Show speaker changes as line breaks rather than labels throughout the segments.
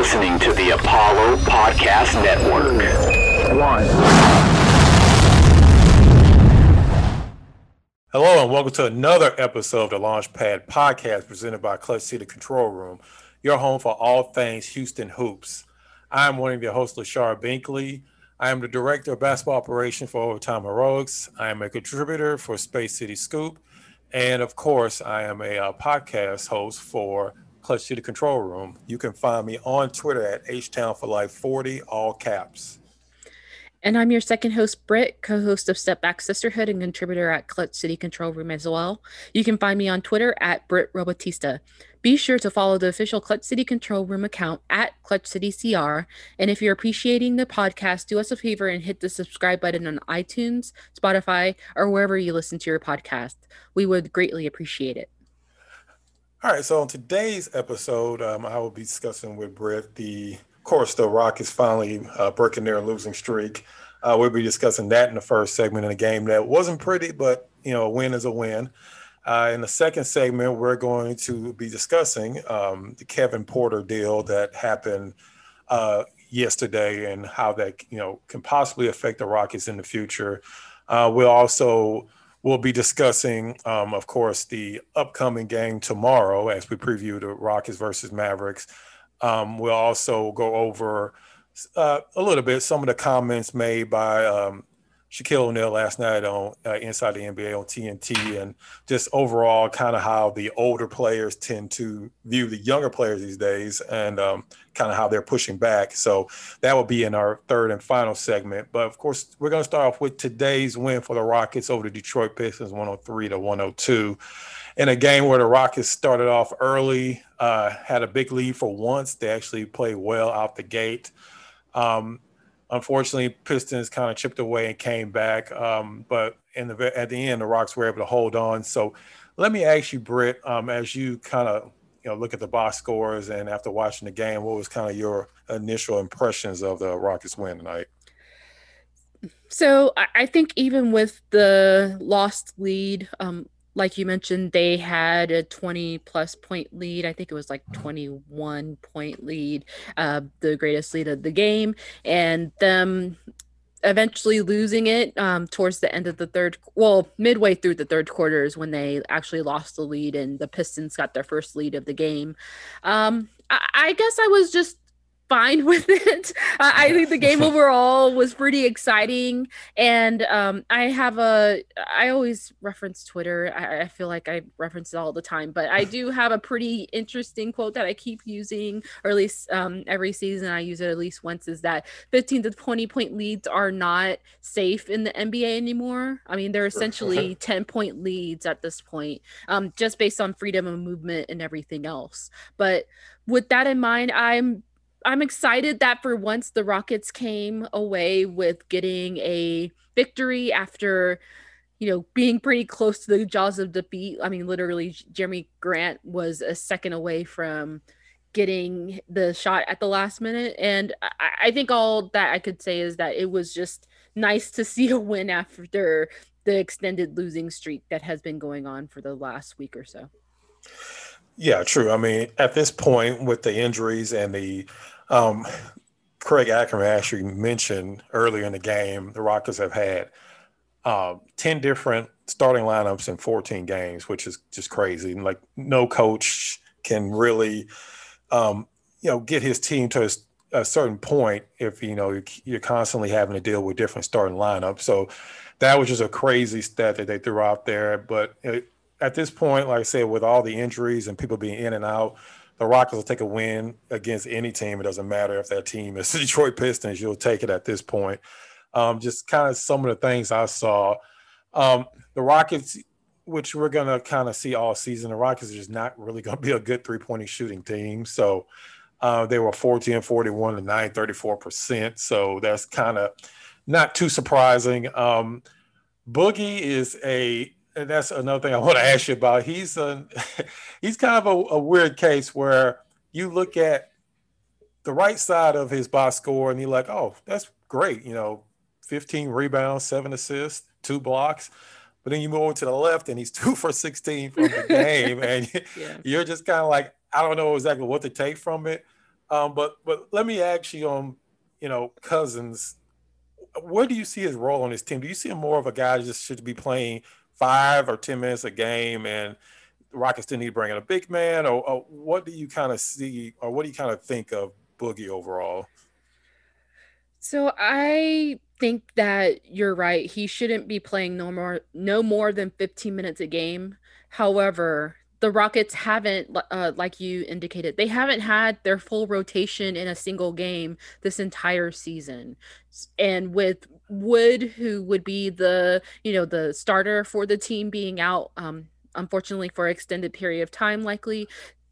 listening to the Apollo Podcast Network. One.
Hello, and welcome to another episode of the Launchpad Podcast presented by Clutch City Control Room, your home for all things Houston Hoops. I'm one of your hosts, Lachard Binkley. I am the Director of Basketball Operations for Overtime Heroics. I am a contributor for Space City Scoop. And of course, I am a uh, podcast host for Clutch City Control Room. You can find me on Twitter at HTown for Life 40, all caps.
And I'm your second host, Britt, co host of Step Back Sisterhood and contributor at Clutch City Control Room as well. You can find me on Twitter at Britt Robotista. Be sure to follow the official Clutch City Control Room account at Clutch City CR. And if you're appreciating the podcast, do us a favor and hit the subscribe button on iTunes, Spotify, or wherever you listen to your podcast. We would greatly appreciate it.
All right, so on today's episode, um, I will be discussing with Britt the of course, the Rockets finally uh, breaking their losing streak. Uh, we'll be discussing that in the first segment in a game that wasn't pretty, but you know, a win is a win. Uh, in the second segment, we're going to be discussing um, the Kevin Porter deal that happened uh, yesterday and how that you know can possibly affect the Rockets in the future. Uh, we'll also we'll be discussing, um, of course, the upcoming game tomorrow as we preview the Rockets versus Mavericks. Um, we'll also go over uh, a little bit some of the comments made by um, Shaquille O'Neal last night on uh, Inside the NBA on TNT, and just overall kind of how the older players tend to view the younger players these days, and um, kind of how they're pushing back. So that will be in our third and final segment. But of course, we're going to start off with today's win for the Rockets over the Detroit Pistons, 103 to 102 in a game where the Rockets started off early, uh, had a big lead for once. They actually played well out the gate. Um, unfortunately, Pistons kind of chipped away and came back. Um, but in the at the end, the Rocks were able to hold on. So let me ask you, Britt, um, as you kind of you know look at the box scores and after watching the game, what was kind of your initial impressions of the Rockets win tonight?
So I think even with the lost lead, um, like you mentioned, they had a 20 plus point lead. I think it was like 21 point lead, uh, the greatest lead of the game. And them eventually losing it um, towards the end of the third, well, midway through the third quarter is when they actually lost the lead and the Pistons got their first lead of the game. Um, I, I guess I was just fine with it. I think the game overall was pretty exciting, and um, I have a. I always reference Twitter. I, I, feel like I reference it all the time, but I do have a pretty interesting quote that I keep using, or at least um, every season I use it at least once. Is that 15 to 20 point leads are not safe in the NBA anymore? I mean, they're essentially 10 point leads at this point, um, just based on freedom of movement and everything else. But with that in mind, I'm I'm excited that for once the Rockets came away with getting a victory after, you know, being pretty close to the jaws of defeat. I mean, literally, Jerami Grant was a second away from getting the shot at the last minute. And I, I think all that I could say is that it was just nice to see a win after the extended losing streak that has been going on for the last week or so.
Yeah, true. I mean, at this point, with the injuries and the um, Craig Ackerman actually mentioned earlier in the game, the Rockets have had uh, 10 different starting lineups in 14 games, which is just crazy. And like, no coach can really, um, you know, get his team to a, a, certain point if, you know, you're constantly having to deal with different starting lineups. So that was just a crazy stat that they threw out there. But it, at this point, like I said, with all the injuries and people being in and out, the Rockets will take a win against any team. It doesn't matter if that team is the Detroit Pistons, you'll take it at this point. Um, just kind of some of the things I saw. Um, the Rockets, which we're going to kind of see all season, the Rockets are just not really going to be a good three point shooting team. So uh, they were 14 41 to 9 34%. So that's kind of not too surprising. Um, Boogie is a and that's another thing I want to ask you about. He's a he's kind of a, a, weird case where you look at the right side of his box score and you're like, oh, that's great. You know, 15 rebounds, seven assists, two blocks. But then you move over to the left and he's two for 16 from the game. and yeah. you're just kind of like, I don't know exactly what to take from it. Um, but but let me ask you on, you know, Cousins. Where do you see his role on this team? Do you see him more of a guy just should be playing five or ten minutes a game, and Rockets didn't need to bring in a big man, or, or what do you kind of see, or what do you kind of think of Boogie overall?
So I think that you're right. He shouldn't be playing no more no more than 15 minutes a game. However, the Rockets haven't, uh, like you indicated, they haven't had their full rotation in a single game this entire season. And with Wood, who would be the, you know, the starter for the team being out, um, unfortunately for extended period of time, likely,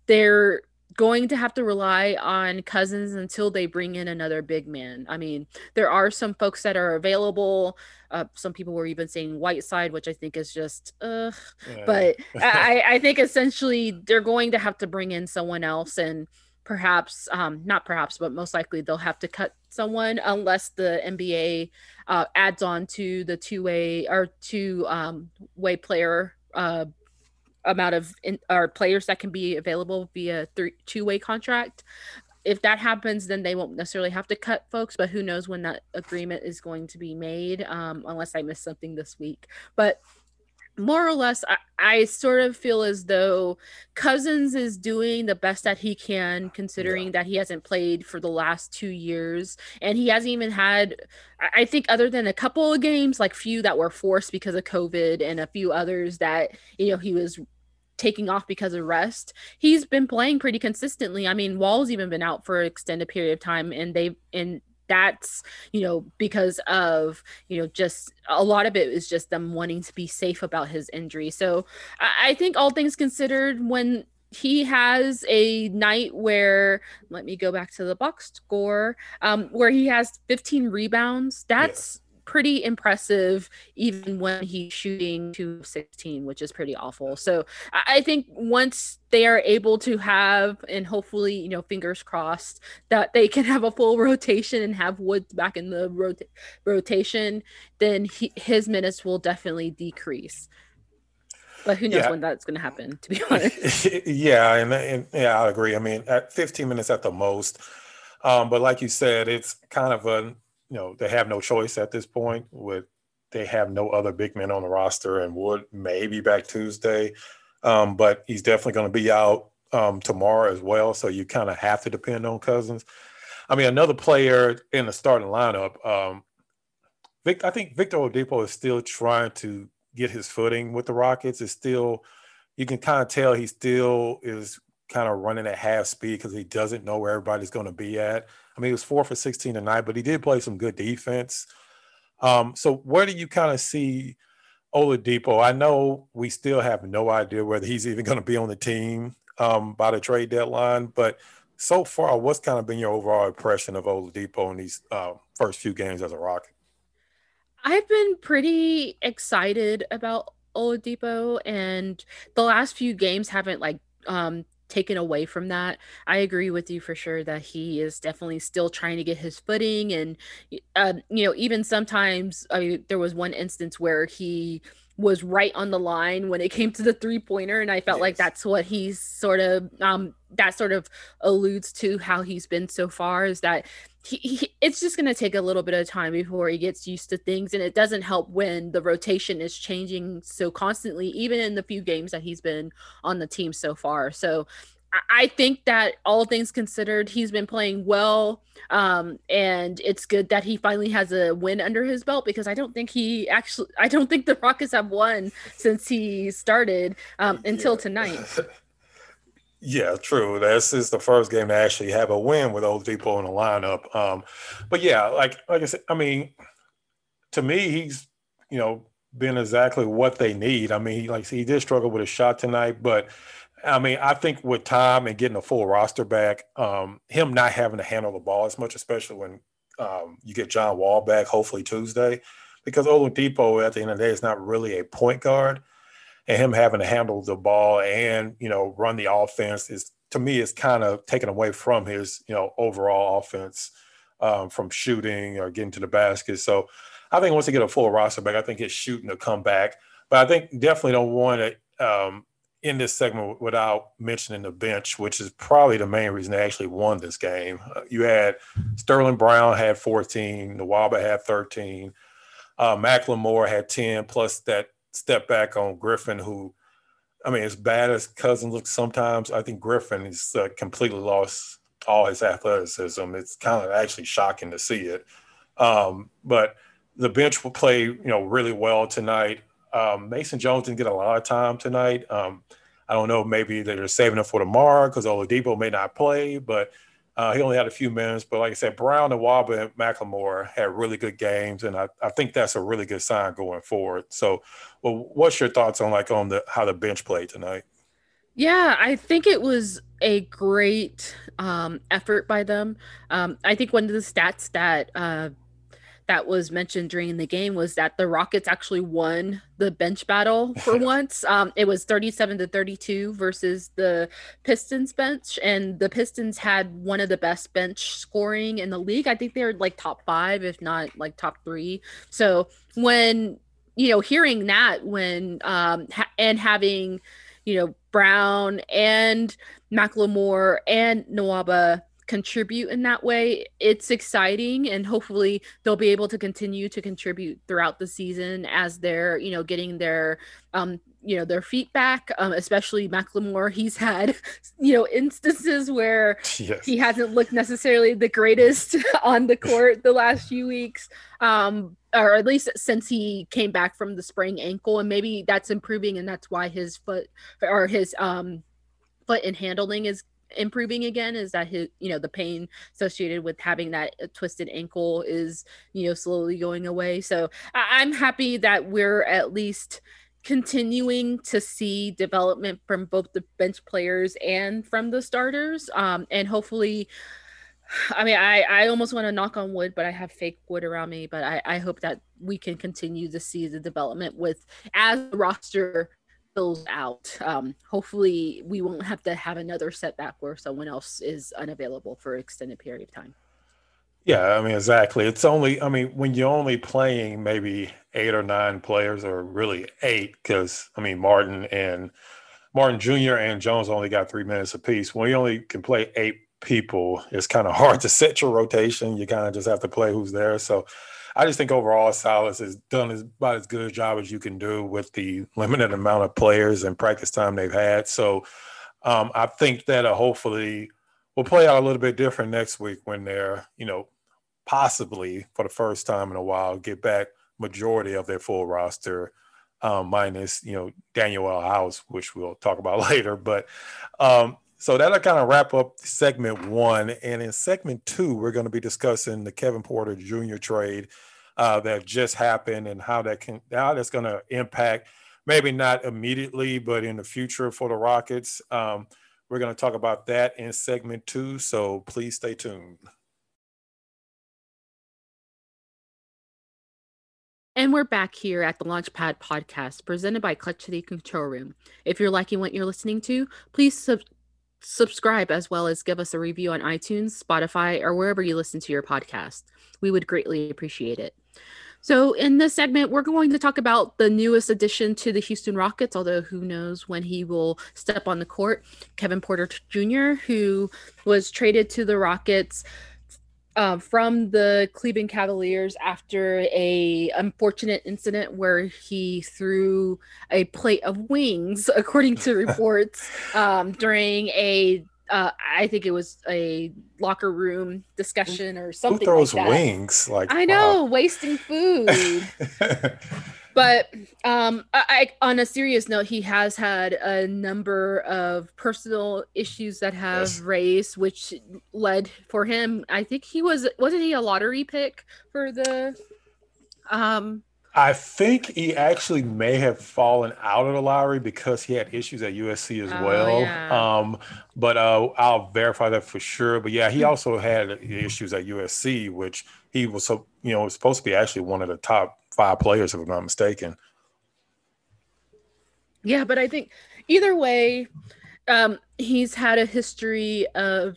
they're going to have to rely on Cousins until they bring in another big man. I mean, there are some folks that are available. Uh, some people were even saying Whiteside, which I think is just, uh, yeah. but I, I think essentially they're going to have to bring in someone else and perhaps, um, not perhaps, but most likely they'll have to cut someone unless the NBA uh, adds on to the two way or two um, way player uh, amount of in, or players that can be available via three two way contract. If that happens, then they won't necessarily have to cut folks, but who knows when that agreement is going to be made, um, unless I missed something this week. But more or less, I, I, sort of feel as though Cousins is doing the best that he can, considering yeah. that he hasn't played for the last two years. And he hasn't even had, I think, other than a couple of games, like few that were forced because of COVID and a few others that, you know, he was taking off because of rest. He's been playing pretty consistently. I mean, Wall's even been out for an extended period of time, and they and that's you know because of you know just a lot of it is just them wanting to be safe about his injury. So I, I think all things considered, when he has a night where let me go back to the box score um where he has 15 rebounds that's pretty impressive even when he's shooting to 16 which is pretty awful. So i think once they are able to have and hopefully you know fingers crossed that they can have a full rotation and have woods back in the rota- rotation then he, his minutes will definitely decrease. But who knows yeah. when that's going to happen to be honest.
Yeah and, and yeah i agree. I mean at 15 minutes at the most. Um, but like you said it's kind of a you know they have no choice at this point. With they have no other big men on the roster, and Wood may be back Tuesday, um, but he's definitely going to be out um, tomorrow as well. So you kind of have to depend on Cousins. I mean, another player in the starting lineup. Um, Vic, I think Victor Oladipo is still trying to get his footing with the Rockets. Is still, you can kind of tell he still is kind of running at half speed because he doesn't know where everybody's going to be at. I mean, he was four for 16 tonight, but he did play some good defense. Um, so where do you kind of see Oladipo? I know we still have no idea whether he's even going to be on the team um, by the trade deadline, but so far, what's kind of been your overall impression of Oladipo in these uh, first few games as a Rocket?
I've been pretty excited about Oladipo, and the last few games haven't like um, taken away from that. I agree with you for sure that he is definitely still trying to get his footing. And, uh, you know, even sometimes I mean, there was one instance where he was right on the line when it came to the three pointer. And I felt yes. like that's what he's sort of, um, that sort of alludes to how he's been so far is that he, he, it's just going to take a little bit of time before he gets used to things and it doesn't help when the rotation is changing so constantly even in the few games that he's been on the team so far so I think that all things considered, he's been playing well. Um, and it's good that he finally has a win under his belt because I don't think he actually, I don't think the Rockets have won since he started um, until yeah. tonight.
Yeah, true. This is the first game to actually have a win with Oladipo in the lineup. Um, but yeah, like like I said, I mean, to me, he's you know been exactly what they need. I mean, he, like he did struggle with a shot tonight, but I mean, I think with time and getting a full roster back, um, him not having to handle the ball as much, especially when um, you get John Wall back, hopefully Tuesday, because Oladipo at the end of the day is not really a point guard and him having to handle the ball and you know run the offense is to me is kind of taken away from his you know overall offense um, from shooting or getting to the basket. So I think once they get a full roster back, I think his shooting will come back. But I think definitely don't want to um, end this segment without mentioning the bench, which is probably the main reason they actually won this game. Uh, you had Sterling Brown had 14, Nwaba had 13, uh, McLemore had 10, plus that step back on Griffin, who, I mean, as bad as Cousin looks sometimes, I think Griffin is uh, completely lost all his athleticism. It's kind of actually shocking to see it. Um, but the bench will play, you know, really well tonight. Um, Mason Jones didn't get a lot of time tonight. Um, I don't know, maybe they're saving him for tomorrow because Oladipo may not play, but uh, he only had a few minutes. But like I said, Brown and Nwaba and McLemore had really good games, and I, I think that's a really good sign going forward. So, well, what's your thoughts on like on the how the bench played tonight?
Yeah, I think it was a great um, effort by them. Um, I think one of the stats that uh, that was mentioned during the game was that the Rockets actually won the bench battle for once. Um, it was 37 to 32 versus the Pistons bench, and the Pistons had one of the best bench scoring in the league. I think they're like top five, if not like top three. So when you know hearing that, when um, ha- and having you know Brown and McLemore and Nwaba contribute in that way, it's exciting and hopefully they'll be able to continue to contribute throughout the season as they're, you know, getting their um you know their feet back um, especially McLemore he's had you know instances where yes. he hasn't looked necessarily the greatest on the court the last few weeks um or at least since he came back from the sprained ankle and maybe that's improving and that's why his foot or his um foot and handling is improving again is that his you know the pain associated with having that uh, twisted ankle is you know slowly going away so I- i'm happy that we're at least continuing to see development from both the bench players and from the starters um and hopefully I mean, I, I almost want to knock on wood, but I have fake wood around me. But I, I hope that we can continue to see the development with as the roster fills out. Um, hopefully, we won't have to have another setback where someone else is unavailable for an extended period of time.
Yeah, I mean, exactly. It's only, I mean, when you're only playing maybe eight or nine players, or really eight, because I mean, Martin and Martin Jr. and Jones only got three minutes apiece. When you only can play eight people, it's kind of hard to set your rotation. You kind of just have to play who's there. So I just think overall Silas has done as, about as good a job as you can do with the limited amount of players and practice time they've had. So um, I think that uh, hopefully will play out a little bit different next week when they're, you know, possibly for the first time in a while get back majority of their full roster. Um, minus, you know, Danuel House, which we'll talk about later. But um, so that'll kind of wrap up segment one. And in segment two, we're going to be discussing the Kevin Porter Jr. trade uh, that just happened and how that can how that's going to impact maybe not immediately, but in the future for the Rockets. Um, we're going to talk about that in segment two. So please stay tuned.
And we're back here at the Launchpad podcast presented by Clutch City Control Room. If you're liking what you're listening to, please sub- subscribe as well as give us a review on iTunes, Spotify, or wherever you listen to your podcast. We would greatly appreciate it. So, in this segment, we're going to talk about the newest addition to the Houston Rockets, although who knows when he will step on the court, Kevin Porter Jr., who was traded to the Rockets uh, from the Cleveland Cavaliers after a unfortunate incident where he threw a plate of wings, according to reports, um, during a uh, I think it was a locker room discussion or something.
Who throws
like
wings? Like
I know, wow. wasting food. but um, I, on a serious note, he has had a number of personal issues that have yes. raised, which led for him. I think he was wasn't he a lottery pick for the um
I think he actually may have fallen out of the lottery because he had issues at USC as oh, well. Yeah. Um, but uh, I'll verify that for sure. But yeah, he hmm. also had issues at USC, which he was so you know was supposed to be actually one of the top five players, if I'm not mistaken.
Yeah, but I think either way, um, he's had a history of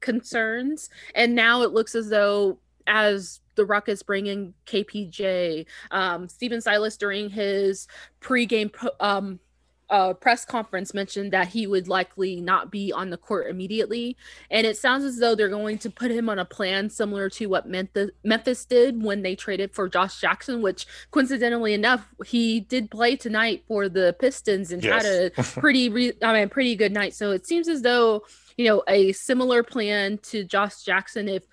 concerns, and now it looks as though as the Rockets bring in KPJ, um, Stephen Silas during his pregame um, uh, press conference mentioned that he would likely not be on the court immediately. And it sounds as though they're going to put him on a plan similar to what Memphis, Memphis did when they traded for Josh Jackson, which coincidentally enough, he did play tonight for the Pistons and yes. had a pretty, re- I mean, pretty good night. So it seems as though, you know, a similar plan to Josh Jackson, if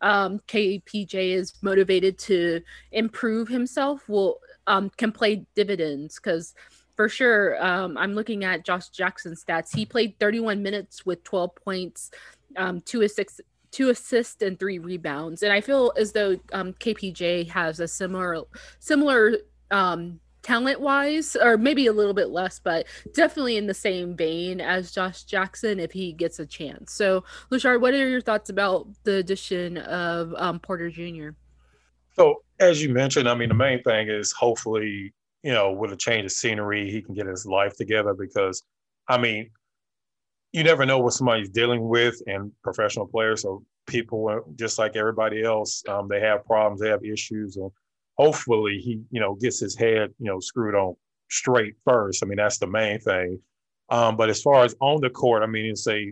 um, KPJ is motivated to improve himself, will um, can play dividends because for sure. Um, I'm looking at Josh Jackson's stats. He played 31 minutes with 12 points, um, two assists, two assists and three rebounds. And I feel as though um, KPJ has a similar, similar um, talent wise, or maybe a little bit less, but definitely in the same vein as Josh Jackson if he gets a chance. So, Lachard, what are your thoughts about the addition of um, Porter Jr.?
So, as you mentioned, I mean, the main thing is hopefully you know, with a change of scenery, he can get his life together because, I mean, you never know what somebody's dealing with and professional players. So people, just like everybody else, um, they have problems, they have issues, and hopefully he, you know, gets his head, you know, screwed on straight first. I mean, that's the main thing. Um, but as far as on the court, I mean, it's a,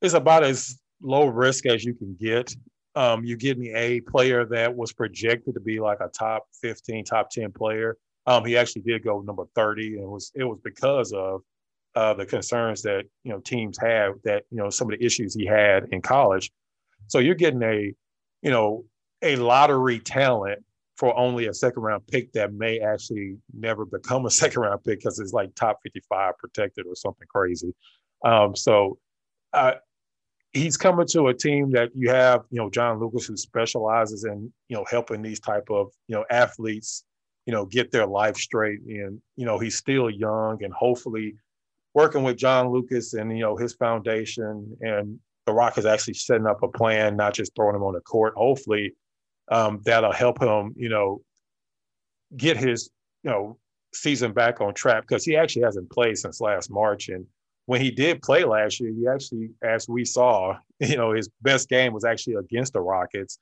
it's about as low risk as you can get. Um, you give me a player that was projected to be like a top 15, top 10 player um, he actually did go number 30, and it was it was because of uh, the concerns that you know teams have that you know some of the issues he had in college. So you're getting a you know a lottery talent for only a second round pick that may actually never become a second round pick because it's like top 55 protected or something crazy. Um, so uh, he's coming to a team that you have, you know, John Lucas who specializes in, you know, helping these type of, you know, athletes you know, get their life straight. And, you know, he's still young and hopefully working with John Lucas and, you know, his foundation and the Rock is actually setting up a plan, not just throwing him on the court. Hopefully um, that'll help him, you know, get his, you know, season back on track because he actually hasn't played since last March. And when he did play last year, he actually, as we saw, you know, his best game was actually against the Rockets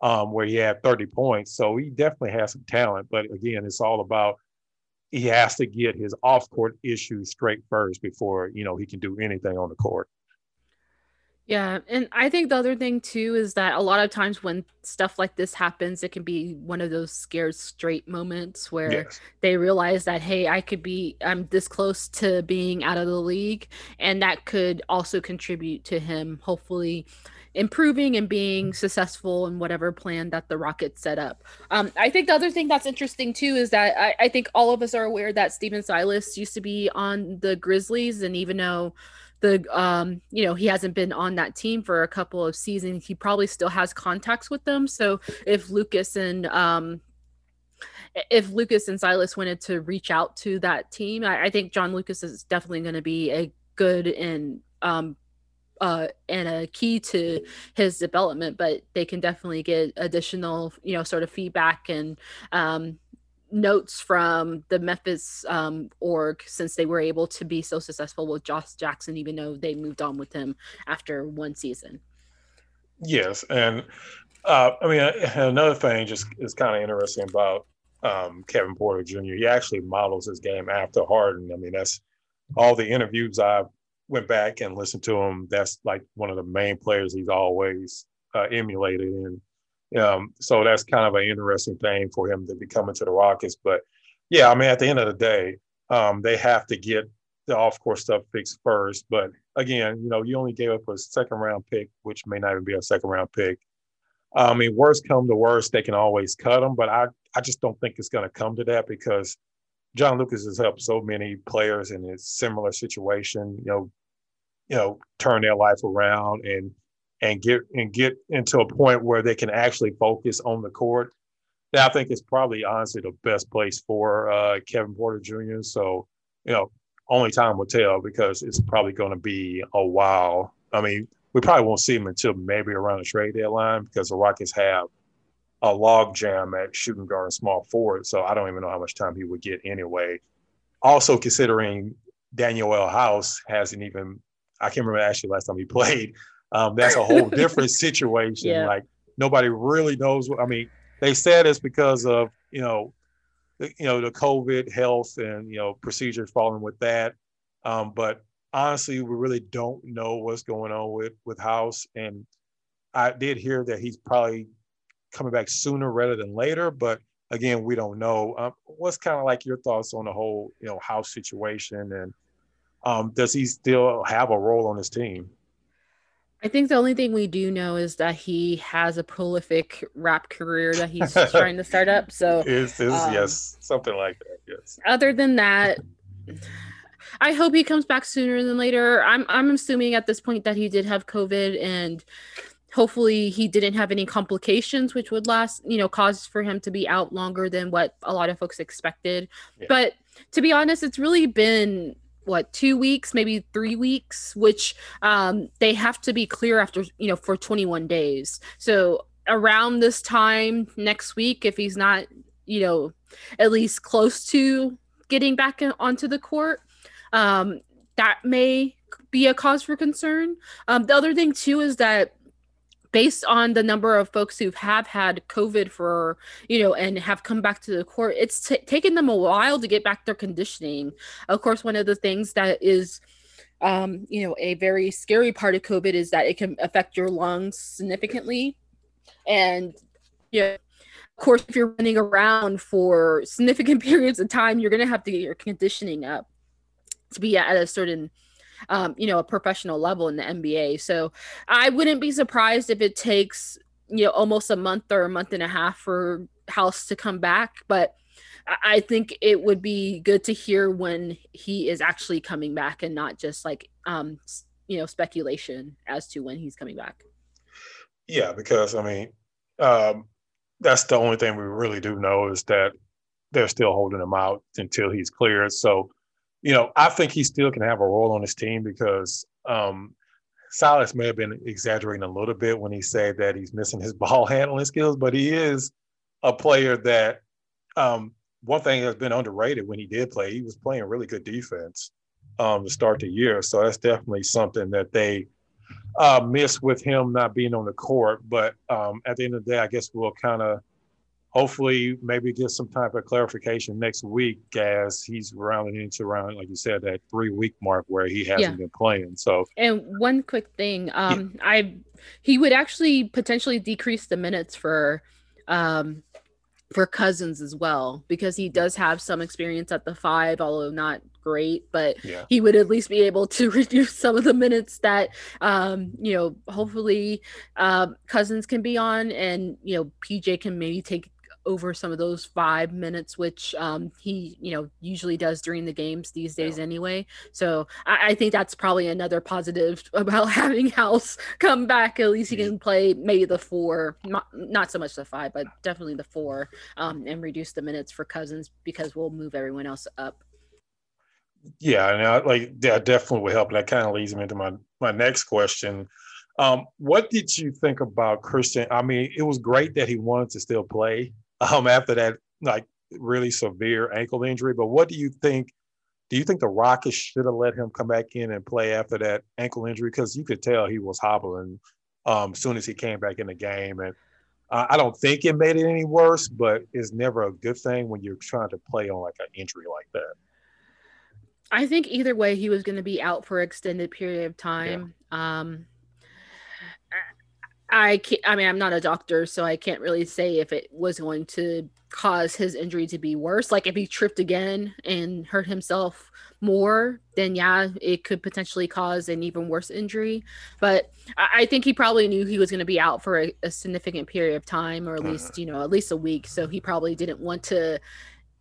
um, where he had 30 points. So he definitely has some talent. But again, it's all about he has to get his off court issues straight first before, you know, he can do anything on the court.
Yeah, and I think the other thing too is that a lot of times when stuff like this happens, it can be one of those scared straight moments where yes. they realize that hey, I could be I'm this close to being out of the league, and that could also contribute to him hopefully improving and being successful in whatever plan that the Rockets set up. Um, I think the other thing that's interesting too is that I, I think all of us are aware that Stephen Silas used to be on the Grizzlies, and even though the um you know he hasn't been on that team for a couple of seasons he probably still has contacts with them so if lucas and um if lucas and silas wanted to reach out to that team i, I think john lucas is definitely going to be a good and um uh, and a key to his development, but they can definitely get additional, you know, sort of feedback and um, notes from the Memphis um, org since they were able to be so successful with Josh Jackson, even though they moved on with him after one season.
Yes, and uh, I mean another thing just is kind of interesting about um, Kevin Porter Jr. He actually models his game after Harden. I mean that's all the interviews I've went back and listened to him, that's like one of the main players he's always uh, emulated. And um, so that's kind of an interesting thing for him to be coming to the Rockets. But yeah, I mean, at the end of the day, um, they have to get the off course stuff fixed first. But again, you know, you only gave up a second round pick, which may not even be a second round pick. I mean, worst come to worst, they can always cut them, but I, I just don't think it's going to come to that because John Lucas has helped so many players in a similar situation. You know, you know turn their life around and and get and get into a point where they can actually focus on the court. That I think is probably honestly the best place for uh, Kevin Porter Jr. So you know, only time will tell because it's probably going to be a while. I mean, we probably won't see him until maybe around the trade deadline because the Rockets have a log jam at shooting guard and small forward. So I don't even know how much time he would get anyway. Also considering Danuel House hasn't even I can't remember actually last time he played. Um, that's a whole different situation. Yeah. Like nobody really knows what I mean. They said it's because of you know you know, the COVID health and, you know, procedures falling with that. Um, but honestly, we really don't know what's going on with, with House. And I did hear that he's probably coming back sooner rather than later, but again, we don't know. Um, what's kind of like your thoughts on the whole, you know, House situation and um, does he still have a role on his team?
I think the only thing we do know is that he has a prolific rap career that he's trying to start up. So
is um, yes, something like that. Yes.
Other than that, I hope he comes back sooner than later. I'm I'm assuming at this point that he did have COVID and hopefully he didn't have any complications which would last, you know, cause for him to be out longer than what a lot of folks expected. Yeah. But to be honest, it's really been what two weeks maybe three weeks which um, they have to be clear after you know for 21 days. So around this time next week if he's not you know at least close to getting back onto the court um, that may be a cause for concern. Um, the other thing too is that based on the number of folks who have had COVID for, you know, and have come back to the court, it's t- taken them a while to get back their conditioning. Of course, one of the things that is, um, you know, a very scary part of COVID is that it can affect your lungs significantly. And, yeah. Of course, if you're running around for significant periods of time, you're going to have to get your conditioning up to be at a certain um, you know, a professional level in the NBA. So I wouldn't be surprised if it takes, you know, almost a month or a month and a half for House to come back. But I think it would be good to hear when he is actually coming back and not just like, um, you know, speculation as to when he's coming back.
Yeah, because I mean, um, that's the only thing we really do know is that they're still holding him out until he's cleared. So you know, I think he still can have a role on his team because um, Silas may have been exaggerating a little bit when he said that he's missing his ball handling skills, but he is a player that um, one thing that's been underrated when he did play, he was playing really good defense um, to start the year. So that's definitely something that they uh, miss with him not being on the court. But um, at the end of the day, I guess we'll kind of hopefully maybe get some type of clarification next week as he's rounding into around like you said that three week mark where he hasn't yeah. been playing so
and one quick thing um yeah. i he would actually potentially decrease the minutes for um for cousins as well because he does have some experience at the five although not great but yeah. he would at least be able to reduce some of the minutes that um you know hopefully uh, cousins can be on and you know pj can maybe take over some of those five minutes, which um, he, you know, usually does during the games these days yeah. anyway. So I, I, think that's probably another positive about having House come back. At least he can play maybe the four, not, not so much the five, but definitely the four, um, and reduce the minutes for Cousins because we'll move everyone else up.
Yeah, and I, like that definitely would help. And that kind of leads me into my my next question. Um, what did you think about Christian? I mean, it was great that he wanted to still play um, after that like really severe ankle injury. But what do you think? Do you think the Rockets should have let him come back in and play after that ankle injury? Because you could tell he was hobbling um, as soon as he came back in the game. And uh, I don't think it made it any worse, but it's never a good thing when you're trying to play on like an injury like that.
I think either way, he was going to be out for extended period of time. Yeah. Um, I can't, I mean, I'm not a doctor, so I can't really say if it was going to cause his injury to be worse. Like if he tripped again and hurt himself more, then yeah, it could potentially cause an even worse injury. But I, think he probably knew he was going to be out for a, a, significant period of time, or at uh-huh. least you know at least a week. So he probably didn't want to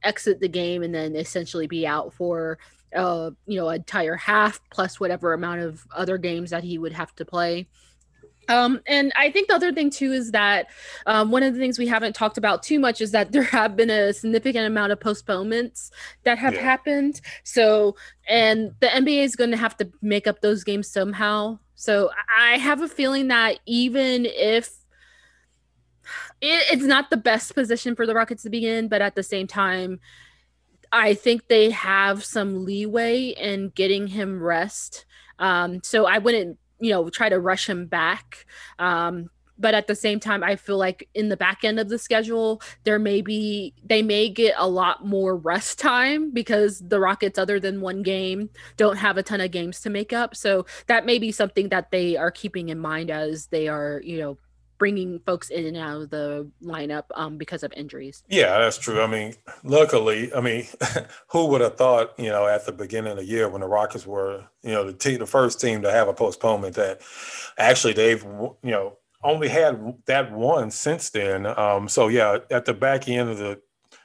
exit the game and then essentially be out for uh you know an entire half plus whatever amount of other games that he would have to play. Um, and I think the other thing too is that um, one of the things we haven't talked about too much is that there have been a significant amount of postponements that have yeah. happened. So, and the NBA is going to have to make up those games somehow. So, I have a feeling that even if it, it's not the best position for the Rockets to be in, but at the same time, I think they have some leeway in getting him rest. Um, so I wouldn't you know try to rush him back um but at the same time, I feel like in the back end of the schedule, there may be they may get a lot more rest time because the Rockets, other than one game, don't have a ton of games to make up. So that may be something that they are keeping in mind as they are, you know, bringing folks in and out of the lineup um, because of injuries.
Yeah, that's true. I mean, luckily, I mean, who would have thought, you know, at the beginning of the year when the Rockets were, you know, the team, the first team to have a postponement that actually they've, you know, only had that one since then. Um, so yeah, at the back end of the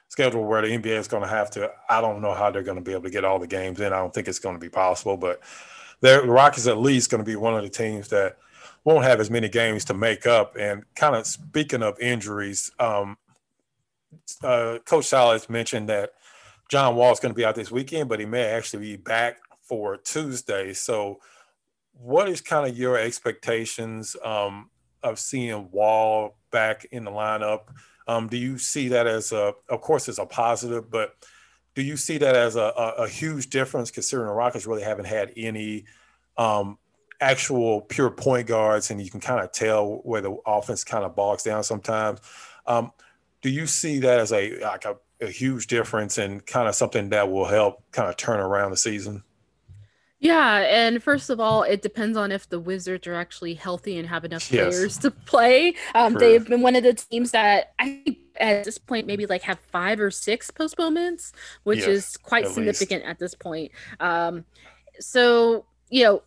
schedule where the NBA is going to have to, I don't know how they're going to be able to get all the games in. I don't think it's going to be possible, but the Rockets at least going to be one of the teams that won't have as many games to make up. And kind of speaking of injuries, um, uh, Coach Silas mentioned that John Wall is going to be out this weekend, but he may actually be back for Tuesday. So, what is kind of your expectations um, of seeing Wall back in the lineup? Um, do you see that as a, of course, as a positive, but do you see that as a, a, a huge difference considering the Rockets really haven't had any um, actual pure point guards, and you can kind of tell where the offense kind of bogs down sometimes. Um, do you see that as a like a, a huge difference and kind of something that will help kind of turn around the season?
Yeah, and first of all, it depends on if the Wizards are actually healthy and have enough
Yes.
players to play. Um, they've been one of the teams that I think at this point maybe like have five or six postponements, which
Yes,
is quite
at least.
significant at this point. Um, so you know,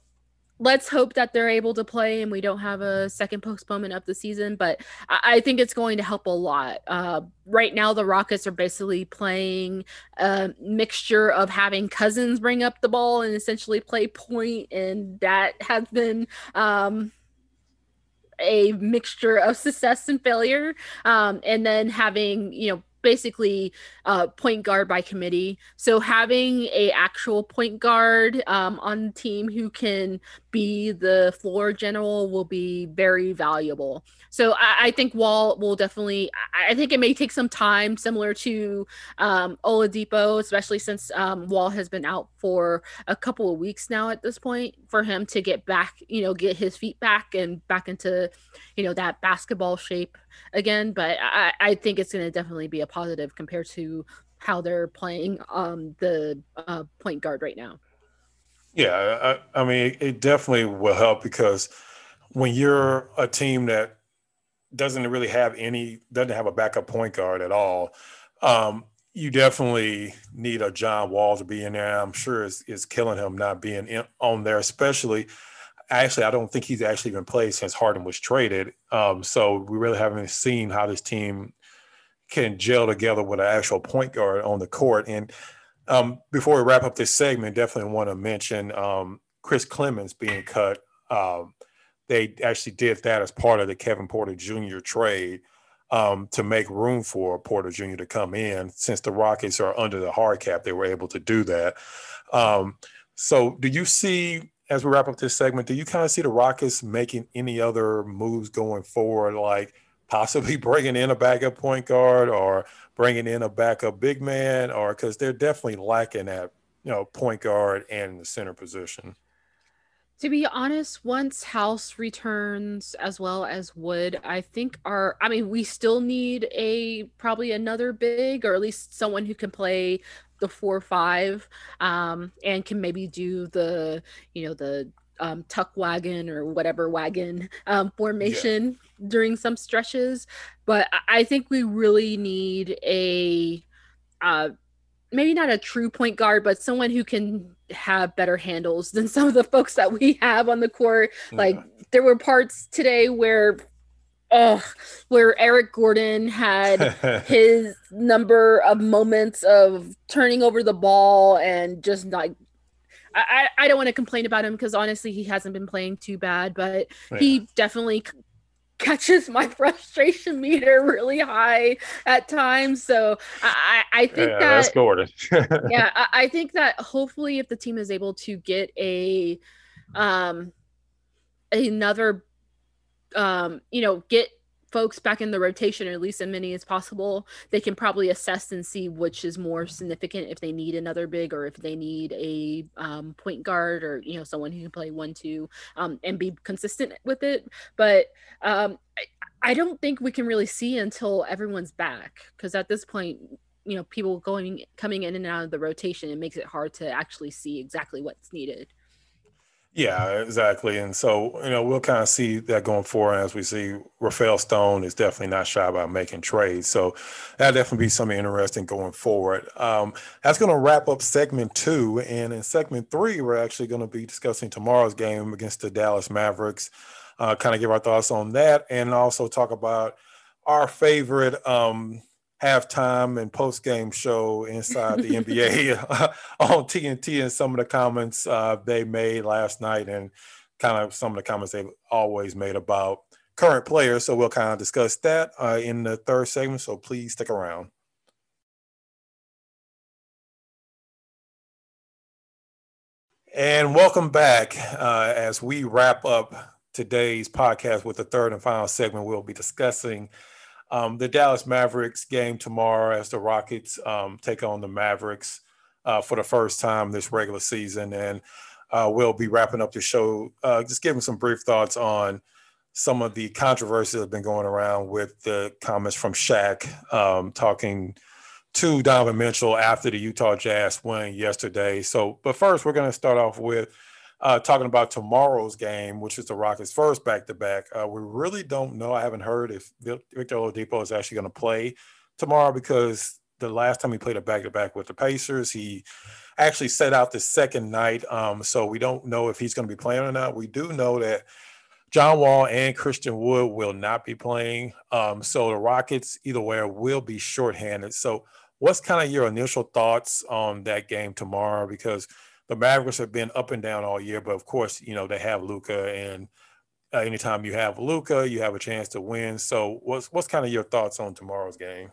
let's hope that they're able to play and we don't have a second postponement of the season. But I, I think it's going to help a lot. Uh, right now, the Rockets are basically playing a mixture of having Cousins bring up the ball and essentially play point, and that has been. Um, a mixture of success and failure um, and then having you know basically uh, point guard by committee. So having a actual point guard um, on the team who can be the floor general will be very valuable so i, I think wall will definitely I, think it may take some time similar to um, oladipo especially since um, wall has been out for a couple of weeks now at this point for him to get back you know get his feet back and back into you know that basketball shape again. But i, I think it's going to definitely be a positive compared to how they're playing um the uh, point guard right now.
Yeah, I, I mean, it definitely will help because when you're a team that doesn't really have any, doesn't have a backup point guard at all, um, you definitely need a John Wall to be in there. I'm sure it's, it's killing him not being in, on there, especially. Actually, I don't think he's actually been played since Harden was traded. Um, so we really haven't seen how this team can gel together with an actual point guard on the court. And um, before we wrap up this segment, definitely want to mention um, Chris Clemons being cut. Um, they actually did that as part of the Kevin Porter Jr. trade um, to make room for Porter Jr. to come in. Since the Rockets are under the hard cap, they were able to do that. Um, so, do you see, as we wrap up this segment, do you kind of see the Rockets making any other moves going forward, like possibly bringing in a backup point guard or bringing in a backup big man, or because they're definitely lacking at you know point guard and the center position.
To be honest, once House returns as well as Wood, I think our I mean, we still need a probably another big or at least someone who can play the four five um and can maybe do the you know the um tuck wagon or whatever wagon um formation during some stretches. But I- I think we really need a uh maybe not a true point guard, but someone who can have better handles than some of the folks that we have on the court. Like there were parts today where oh where Eric Gordon had his number of moments of turning over the ball and just like I, I don't want to complain about him because honestly he hasn't been playing too bad, but he definitely catches my frustration meter really high at times. So I I think
yeah,
that
that's Gordon.
yeah I, I think that hopefully if the team is able to get a um another um you know get folks back in the rotation or at least as many as possible they can probably assess and see which is more significant if they need another big or if they need a um, point guard or you know someone who can play one two um, and be consistent with it but um, I don't think we can really see until everyone's back because at this point, you know, people going coming in and out of the rotation, it makes it hard to actually see exactly what's needed.
Yeah, exactly. And so, you know, we'll kind of see that going forward as we see Rafael Stone is definitely not shy about making trades. So that'll definitely be something interesting going forward. Um, that's going to wrap up segment two. And in segment three, we're actually going to be discussing tomorrow's game against the Dallas Mavericks, uh, kind of give our thoughts on that and also talk about our favorite um, halftime and post game show inside the NBA on TNT and some of the comments uh, they made last night and kind of some of the comments they've always made about current players. So we'll kind of discuss that uh, in the third segment. So please stick around. And welcome back uh, as we wrap up today's podcast with the third and final segment. We'll be discussing um, the Dallas Mavericks game tomorrow as the Rockets um, take on the Mavericks uh, for the first time this regular season. And uh, we'll be wrapping up the show, uh, just giving some brief thoughts on some of the controversy that's been going around with the comments from Shaq um, talking to Donovan Mitchell after the Utah Jazz win yesterday. So, but first, we're going to start off with uh, talking about tomorrow's game, which is the Rockets' first back-to-back. Uh, we really don't know. I haven't heard if Victor Oladipo is actually going to play tomorrow because the last time he played a back-to-back with the Pacers, he actually set out the second night. Um, so we don't know if he's going to be playing or not. We do know that John Wall and Christian Wood will not be playing. Um, so the Rockets, either way, will be shorthanded. So what's kind of your initial thoughts on that game tomorrow? Because – the Mavericks have been up and down all year, but of course, you know they have Luka and uh, anytime you have Luka, you have a chance to win. So, what's what's kind of your thoughts on tomorrow's game?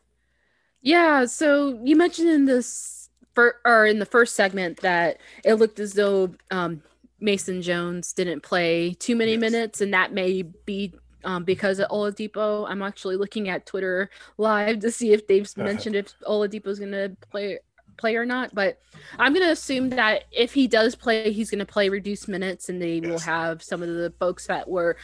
Yeah, so you mentioned in this for, or in the first segment that it looked as though um, Mason Jones didn't play too many yes. minutes, and that may be um, because of Oladipo. I'm actually looking at Twitter live to see if they've mentioned if Oladipo is going to play play or not, but I'm going to assume that if he does play, he's going to play reduced minutes, and they yes. will have some of the folks that were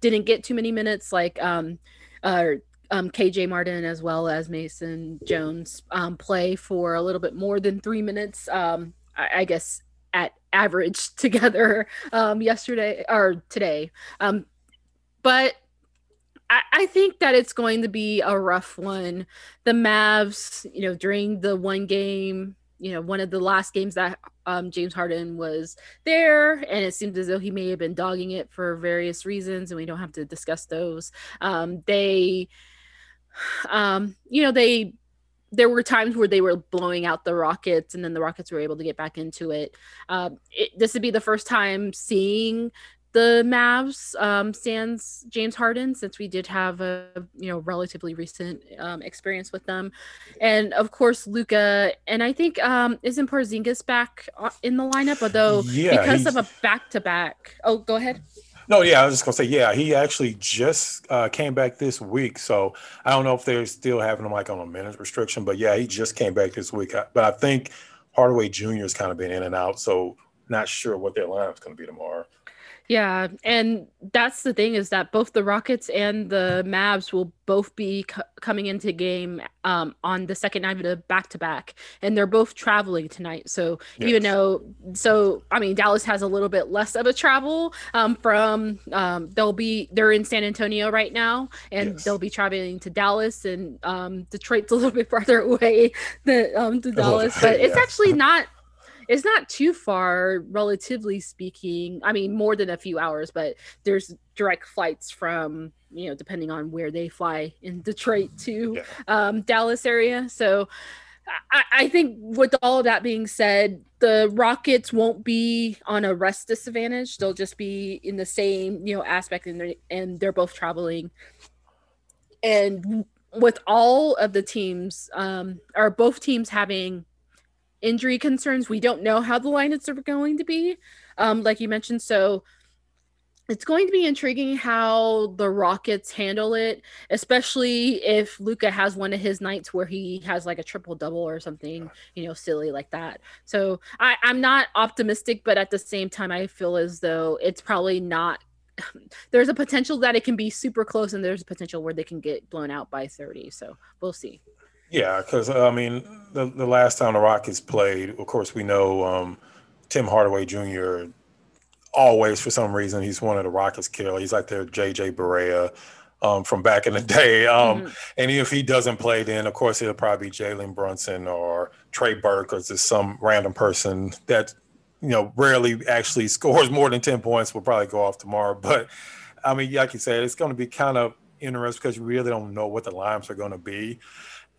didn't get too many minutes, like um, uh, um, KJ Martin as well as Mason Jones, um, play for a little bit more than three minutes. Um, I, I guess at average together um, yesterday or today. Um, but I, I think that it's going to be a rough one. The Mavs, you know, during the one game, you know, one of the last games that um, James Harden was there, and it seemed as though he may have been dogging it for various reasons, and we don't have to discuss those. Um, they, um, you know, they there were times where they were blowing out the Rockets, and then the Rockets were able to get back into it. Uh, it this would be the first time seeing the Mavs um, stands James Harden since we did have a you know relatively recent um, experience with them, and of course Luka. and I think um, isn't Porzingis back uh, in the lineup although yeah, because of a back to back. Oh, go ahead.
No, yeah, I was just gonna say, yeah, he actually just uh, came back this week, so I don't know if they're still having him like on a minute restriction, but yeah, he just came back this week. But I think Hardaway Jr. has kind of been in and out, so not sure what their lineup's gonna be tomorrow.
Yeah, and that's the thing is that both the Rockets and the Mavs will both be co- coming into game um, on the second night of the back to back, and they're both traveling tonight. So yes. even though, so I mean, Dallas has a little bit less of a travel um, from. Um, they'll be they're in San Antonio right now, and yes. they'll be traveling to Dallas, and um, Detroit's a little bit farther away than um, to Dallas, but it's actually not it's not too far relatively speaking i mean more than a few hours but there's direct flights from you know depending on where they fly in detroit to yeah. um, dallas area so I, I think with all of that being said, the Rockets won't be on a rest disadvantage. They'll just be in the same, you know, aspect, and they're, and they're both traveling. And with all of the teams, um, or both teams having injury concerns. We don't know how the lineups are going to be, um, like you mentioned. So it's going to be intriguing how the Rockets handle it, especially if Luka has one of his nights where he has like a triple double or something, you know, silly like that. So I, I'm not optimistic, but at the same time, I feel as though it's probably not there's a potential that it can be super close, and there's a potential where they can get blown out by 30. So we'll see.
Yeah, because I mean, the the last time the Rockets played, of course, we know um, Tim Hardaway Jr. Always, for some reason, he's one of the Rockets killer. He's like their JJ Barea um, from back in the day. Um, mm-hmm. And if he doesn't play, then of course it'll probably be Jalen Brunson or Trey Burke or just some random person that you know rarely actually scores more than ten points. Will probably go off tomorrow. But I mean, like you said, it's going to be kind of interesting because you really don't know what the lines are going to be.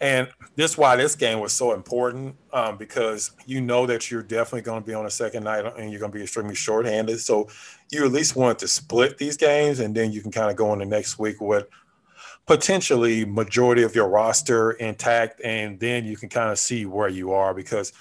And this is why this game was so important um, because you know that you're definitely going to be on a second night and you're going to be extremely shorthanded. So you at least want to split these games and then you can kind of go into next week with potentially majority of your roster intact and then you can kind of see where you are because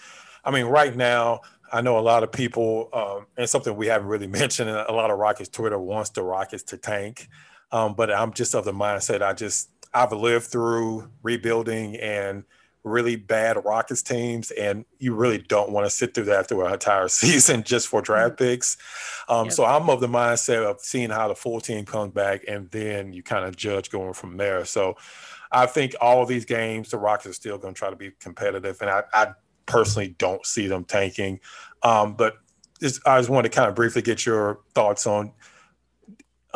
I mean right now I know a lot of people um, and something we haven't really mentioned a lot of Rockets Twitter wants the Rockets to tank. Um, but I'm just of the mindset I just I've lived through rebuilding and really bad Rockets teams, and you really don't want to sit through that through an entire season just for draft mm-hmm. picks. Um, yep. So I'm of the mindset of seeing how the full team comes back, and then you kind of judge going from there. So I think all of these games, the Rockets are still going to try to be competitive, and I, I personally don't see them tanking. Um, but I just wanted to kind of briefly get your thoughts on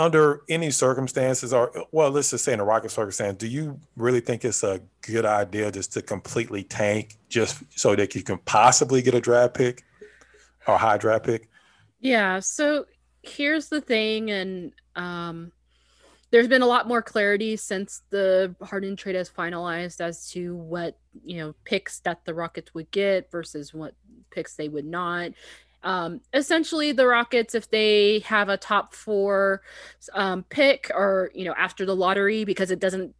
under any circumstances, or well, let's just say in a rocket circumstance, do you really think it's a good idea just to completely tank just so that you can possibly get a draft pick or high draft pick?
Yeah. So here's the thing, and um, there's been a lot more clarity since the Harden trade has finalized as to what you know picks that the Rockets would get versus what picks they would not um, essentially the rockets if they have a top four um, pick or you know after the lottery because it doesn't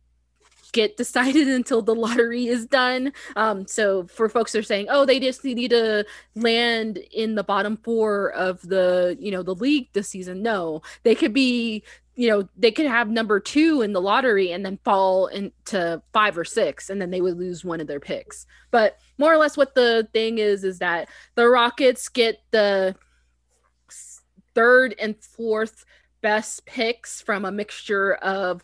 get decided until the lottery is done. Um, so for folks that are saying, oh, they just need to land in the bottom four of the, you know, the league this season. No, they could be you know they could have number two in the lottery and then fall into five or six and then they would lose one of their picks but more or less what the thing is is that the rockets get the third and fourth best picks from a mixture of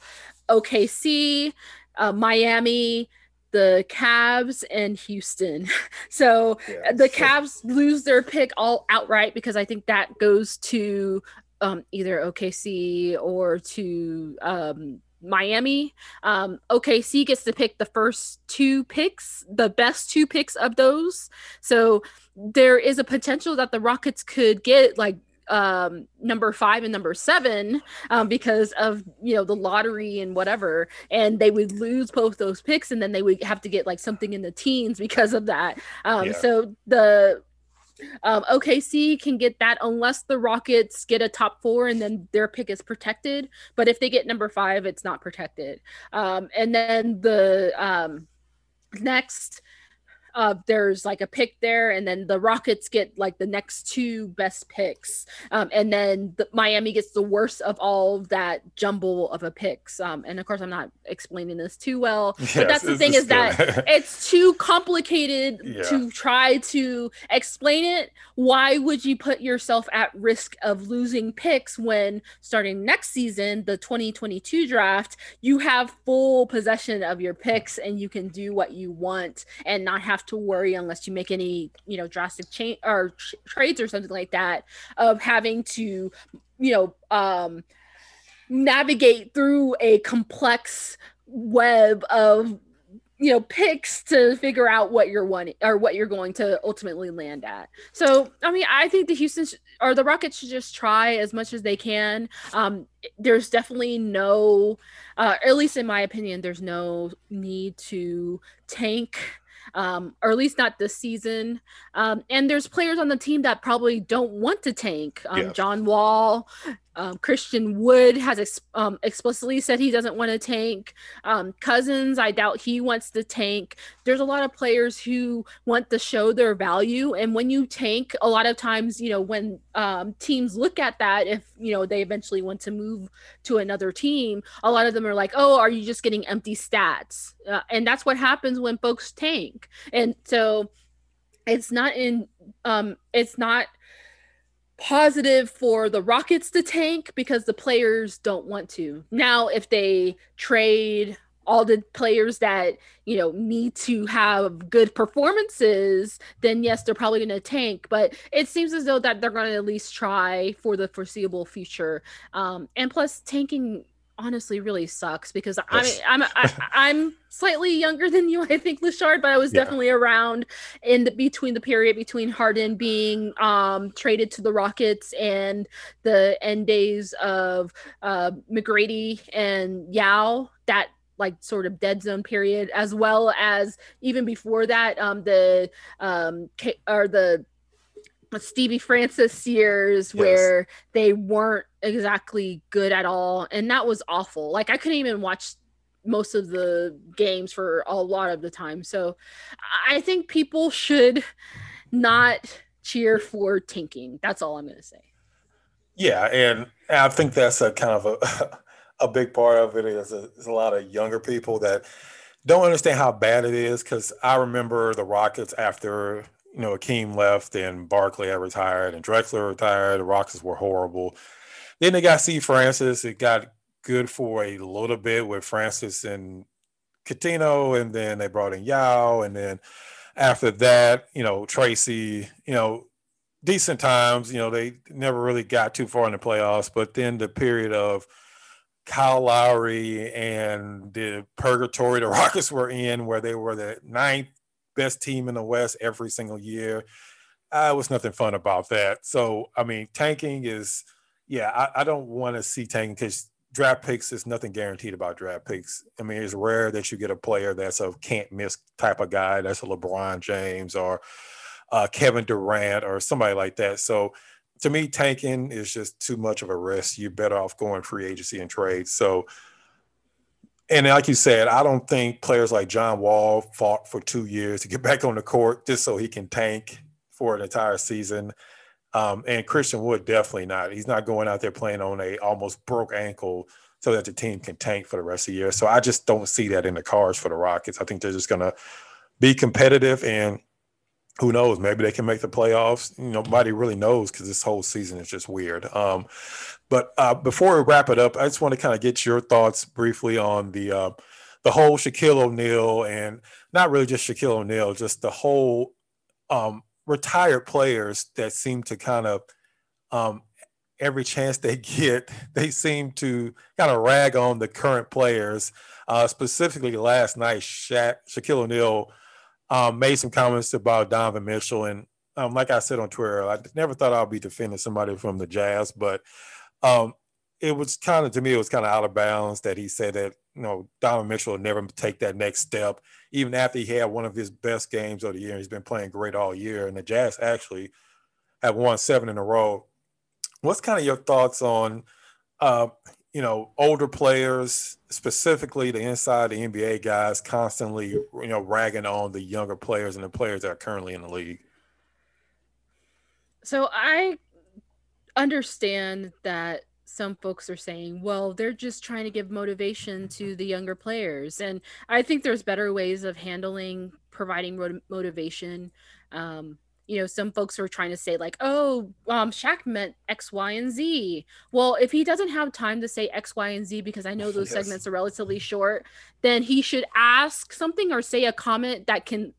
okc uh, miami the Cavs and Houston. So yeah. the Cavs lose their pick all outright because I think that goes to um, either OKC or to um, Miami. Um, OKC gets to pick the first two picks, the best two picks of those. So there is a potential that the Rockets could get like um number five and number seven um because of you know the lottery and whatever and they would lose both those picks and then they would have to get like something in the teens because of that um yeah. so the um, OKC can get that unless the Rockets get a top four and then their pick is protected. But if they get number five, it's not protected. Um, and then the um, next uh, there's like a pick there, and then the Rockets get like the next two best picks, um, and then the, Miami gets the worst of all that jumble of a picks. Um, and of course, I'm not explaining this too well, yes, but that's the thing is that it's too complicated yeah. to try to explain it. Why would you put yourself at risk of losing picks when starting next season, the 2022 draft, you have full possession of your picks and you can do what you want and not have to worry unless you make any you know drastic change or tr- trades or something like that of having to you know um navigate through a complex web of you know picks to figure out what you're wanting or what you're going to ultimately land at. So i mean i think the houston sh- or the rockets should just try as much as they can. Um there's definitely no uh at least in my opinion there's no need to tank um, or at least not this season. Um, and there's players on the team that probably don't want to tank. Um. John Wall, um, Christian Wood has ex- um, explicitly said he doesn't want to tank. Um, Cousins, I doubt he wants to tank. There's a lot of players who want to show their value, and when you tank, a lot of times, you know, when um, teams look at that, if you know they eventually want to move to another team, a lot of them are like, "Oh, are you just getting empty stats?" Uh, and that's what happens when folks tank. And so, it's not in, um, it's not positive for the Rockets to tank because the players don't want to. Now, if they trade all the players that you know need to have good performances then yes they're probably going to tank but it seems as though that they're going to at least try for the foreseeable future um, and plus tanking honestly really sucks because. I'm I'm I, am i am slightly younger than you, I think, Lachard, but I was yeah. definitely around in the between the period between Harden being um, traded to the Rockets and the end days of uh, McGrady and Yao. That like sort of dead zone period, as well as even before that, um, the um, or the Stevie Francis years yes. where they weren't exactly good at all. And that was awful. Like I couldn't even watch most of the games for a lot of the time. So I think people should not cheer for tanking. That's all I'm going to say.
Yeah. And I think that's a kind of a, a big part of it is a, is a lot of younger people that don't understand how bad it is. Cause I remember the Rockets after you know, Akeem left and Barkley had retired and Drexler retired. The Rockets were horrible. Then they got C. Francis. It got good for a little bit with Francis and Cuttino, and then they brought in Yao, and then after that, you know, Tracy, you know, decent times. You know, they never really got too far in the playoffs, but then the period of Kyle Lowry and the purgatory the Rockets were in, where they were the ninth best team in the West every single year. Uh, was nothing fun about that. So, I mean, tanking is, yeah, I, I don't want to see tanking because draft picks is nothing guaranteed about draft picks. I mean, it's rare that you get a player that's a can't miss type of guy. That's a LeBron James or uh, Kevin Durant or somebody like that. So, to me, tanking is just too much of a risk. You're better off going free agency and trade. So, and like you said, I don't think players like John Wall fought for two years to get back on the court just so he can tank for an entire season. Um, and Christian Wood definitely not. He's not going out there playing on a almost broke ankle so that the team can tank for the rest of the year. So I just don't see that in the cards for the Rockets. I think they're just going to be competitive and who knows? Maybe they can make the playoffs. Nobody really knows because this whole season is just weird. Um, but uh, before we wrap it up, I just want to kind of get your thoughts briefly on the uh, the whole Shaquille O'Neal and not really just Shaquille O'Neal, just the whole um, retired players that seem to kind of um, every chance they get, they seem to kind of rag on the current players. Uh, specifically, last night, Shaq, Shaquille O'Neal um, made some comments about Donovan Mitchell, and um, like I said on Twitter, I never thought I'd be defending somebody from the Jazz, but um, it was kind of to me, it was kind of out of bounds that he said that you know Donovan Mitchell will never take that next step, even after he had one of his best games of the year. He's been playing great all year, and the Jazz actually have won seven in a row. What's kind of your thoughts on, uh, you know, older players, specifically the inside the NBA guys, constantly you know ragging on the younger players and the players that are currently in the league?
So I understand that some folks are saying, well, they're just trying to give motivation to the younger players. And I think there's better ways of handling providing motivation. Um, you know, some folks are trying to say, like, oh, um, Shaq meant X, Y, and Z. Well, if he doesn't have time to say X, Y, and Z, because I know those yes. segments are relatively short, then he should ask something or say a comment that can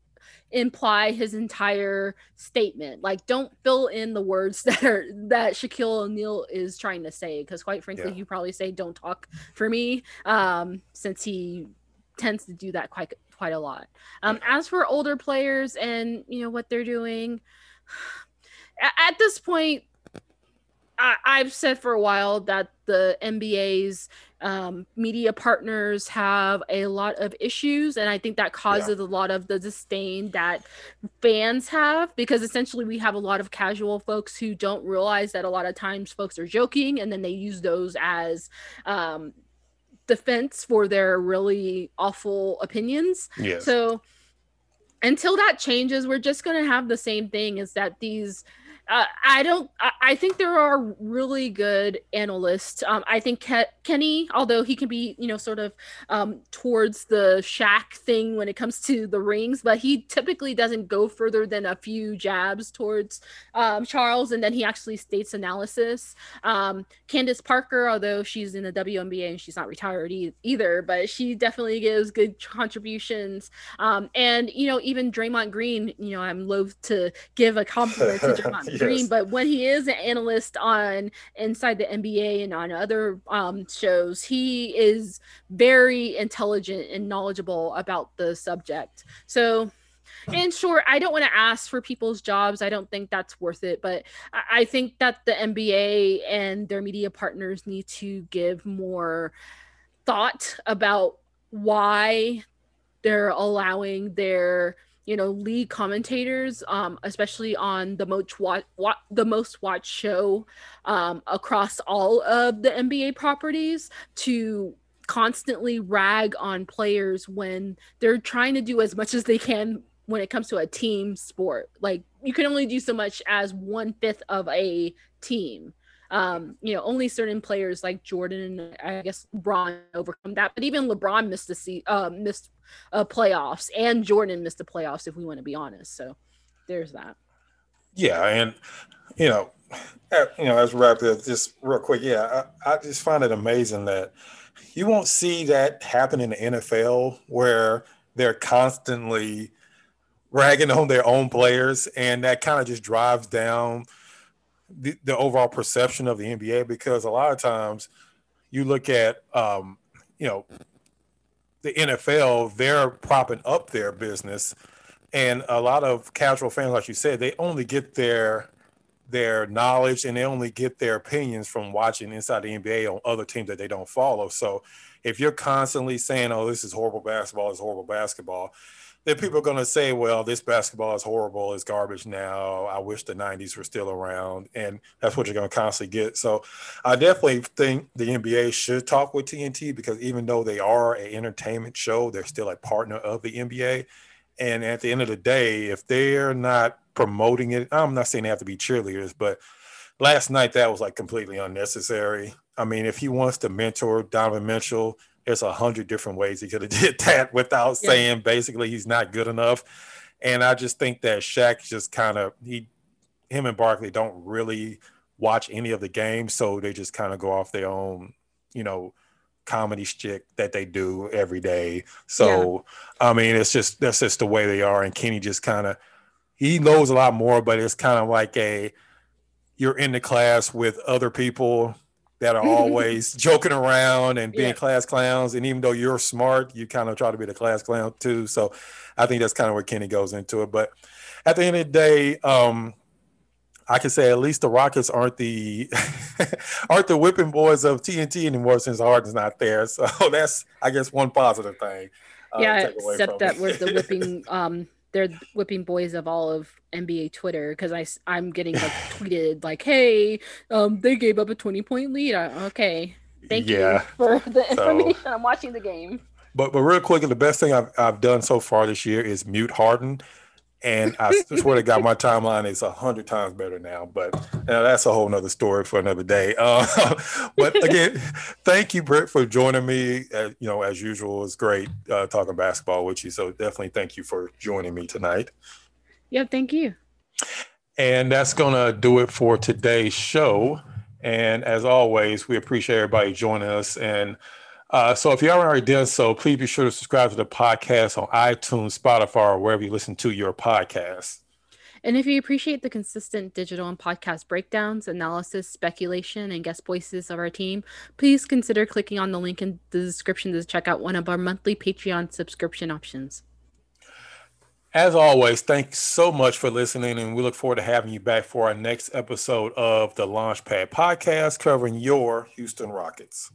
imply his entire statement. Like, don't fill in the words that are that Shaquille O'Neal is trying to say, because quite frankly, yeah. you probably say "Don't talk for me," um, since he tends to do that quite quite a lot. Um, as for older players and you know what they're doing, at this point, I, have said for a while that the NBA's um, media partners have a lot of issues, and I think that causes yeah. a lot of the disdain that fans have because essentially we have a lot of casual folks who don't realize that a lot of times folks are joking, and then they use those as um, defense for their really awful opinions.
Yes.
So until that changes, we're just going to have the same thing is that these uh, I don't. I, I, think there are really good analysts. Um, I think Ke- Kenny, although he can be, you know, sort of um, towards the Shaq thing when it comes to the rings, but he typically doesn't go further than a few jabs towards um, Charles, and then he actually states analysis. Um, Candace Parker, although she's in the WNBA and she's not retired e- either, but she definitely gives good contributions. Um, and you know, even Draymond Green, you know, I'm loath to give a compliment to Draymond Green, but when he is an analyst on Inside the NBA and on other um, shows, he is very intelligent and knowledgeable about the subject. So, in short, I don't want to ask for people's jobs. I don't think that's worth it. But I think that the NBA and their media partners need to give more thought about why they're allowing their you know lead commentators um especially on the most watch, the most watched show um across all of the NBA properties to constantly rag on players when they're trying to do as much as they can when it comes to a team sport. Like you can only do so much as one fifth of a team um, you know, only certain players like Jordan and I guess LeBron overcome that. But even LeBron missed the see, uh, missed uh, playoffs, and Jordan missed the playoffs. If we want to be honest, so there's that.
Yeah, and you know, you know, as we wrap this just real quick, yeah, I, I just find it amazing that you won't see that happen in the NFL where they're constantly ragging on their own players, and that kind of just drives down the, the overall perception of the NBA because a lot of times you look at um, you know the NFL, they're propping up their business, and a lot of casual fans, like you said, they only get their their knowledge and they only get their opinions from watching inside the NBA on other teams that they don't follow. So if you're constantly saying, "Oh, this is horrible basketball," is horrible basketball, then people are going to say, well, this basketball is horrible, it's garbage now. I wish the 90s were still around. And that's what you're going to constantly get. So I definitely think the NBA should talk with TNT because even though they are an entertainment show, they're still a partner of the NBA. And at the end of the day, if they're not promoting it, I'm not saying they have to be cheerleaders, but last night that was like completely unnecessary. I mean, if he wants to mentor Donovan Mitchell, there's a hundred different ways he could have did that without yeah. saying basically he's not good enough. And I just think that Shaq just kind of he, him and Barkley don't really watch any of the games, so they just kind of go off their own, you know, comedy shtick that they do every day. So yeah. I mean, it's just that's just the way they are. And Kenny just kind of he knows a lot more, but it's kind of like a you're in the class with other people that are always joking around and being yeah. class clowns. And even though you're smart, you kind of try to be the class clown too. So I think that's kind of where Kenny goes into it. But at the end of the day, um, I can say at least the Rockets aren't the aren't the whipping boys of TNT anymore since Harden's not there. So that's I guess one positive thing.
Uh, yeah, except that we're the whipping um they're whipping boys of all of NBA Twitter because I I'm getting like tweeted like, hey, um, they gave up a 20 point lead. I, okay, thank yeah. you for the information. So, I'm watching the game.
But but real quick, the best thing I've I've done so far this year is mute Harden and I swear to God, my timeline is a hundred times better now. But that's a whole nother story for another day. Uh, but again, thank you, Brit, for joining me. Uh, you know, as usual, it's great uh, talking basketball with you. So definitely thank you for joining me tonight.
Yeah, thank you.
And that's gonna do it for today's show. And as always, we appreciate everybody joining us and. Uh, so if you haven't already done so, please be sure to subscribe to the podcast on iTunes, Spotify, or wherever you listen to your podcasts.
And if you appreciate the consistent digital and podcast breakdowns, analysis, speculation, and guest voices of our team, please consider clicking on the link in the description to check out one of our monthly Patreon subscription options.
As always, thanks so much for listening, and we look forward to having you back for our next episode of the Launchpad Podcast covering your Houston Rockets.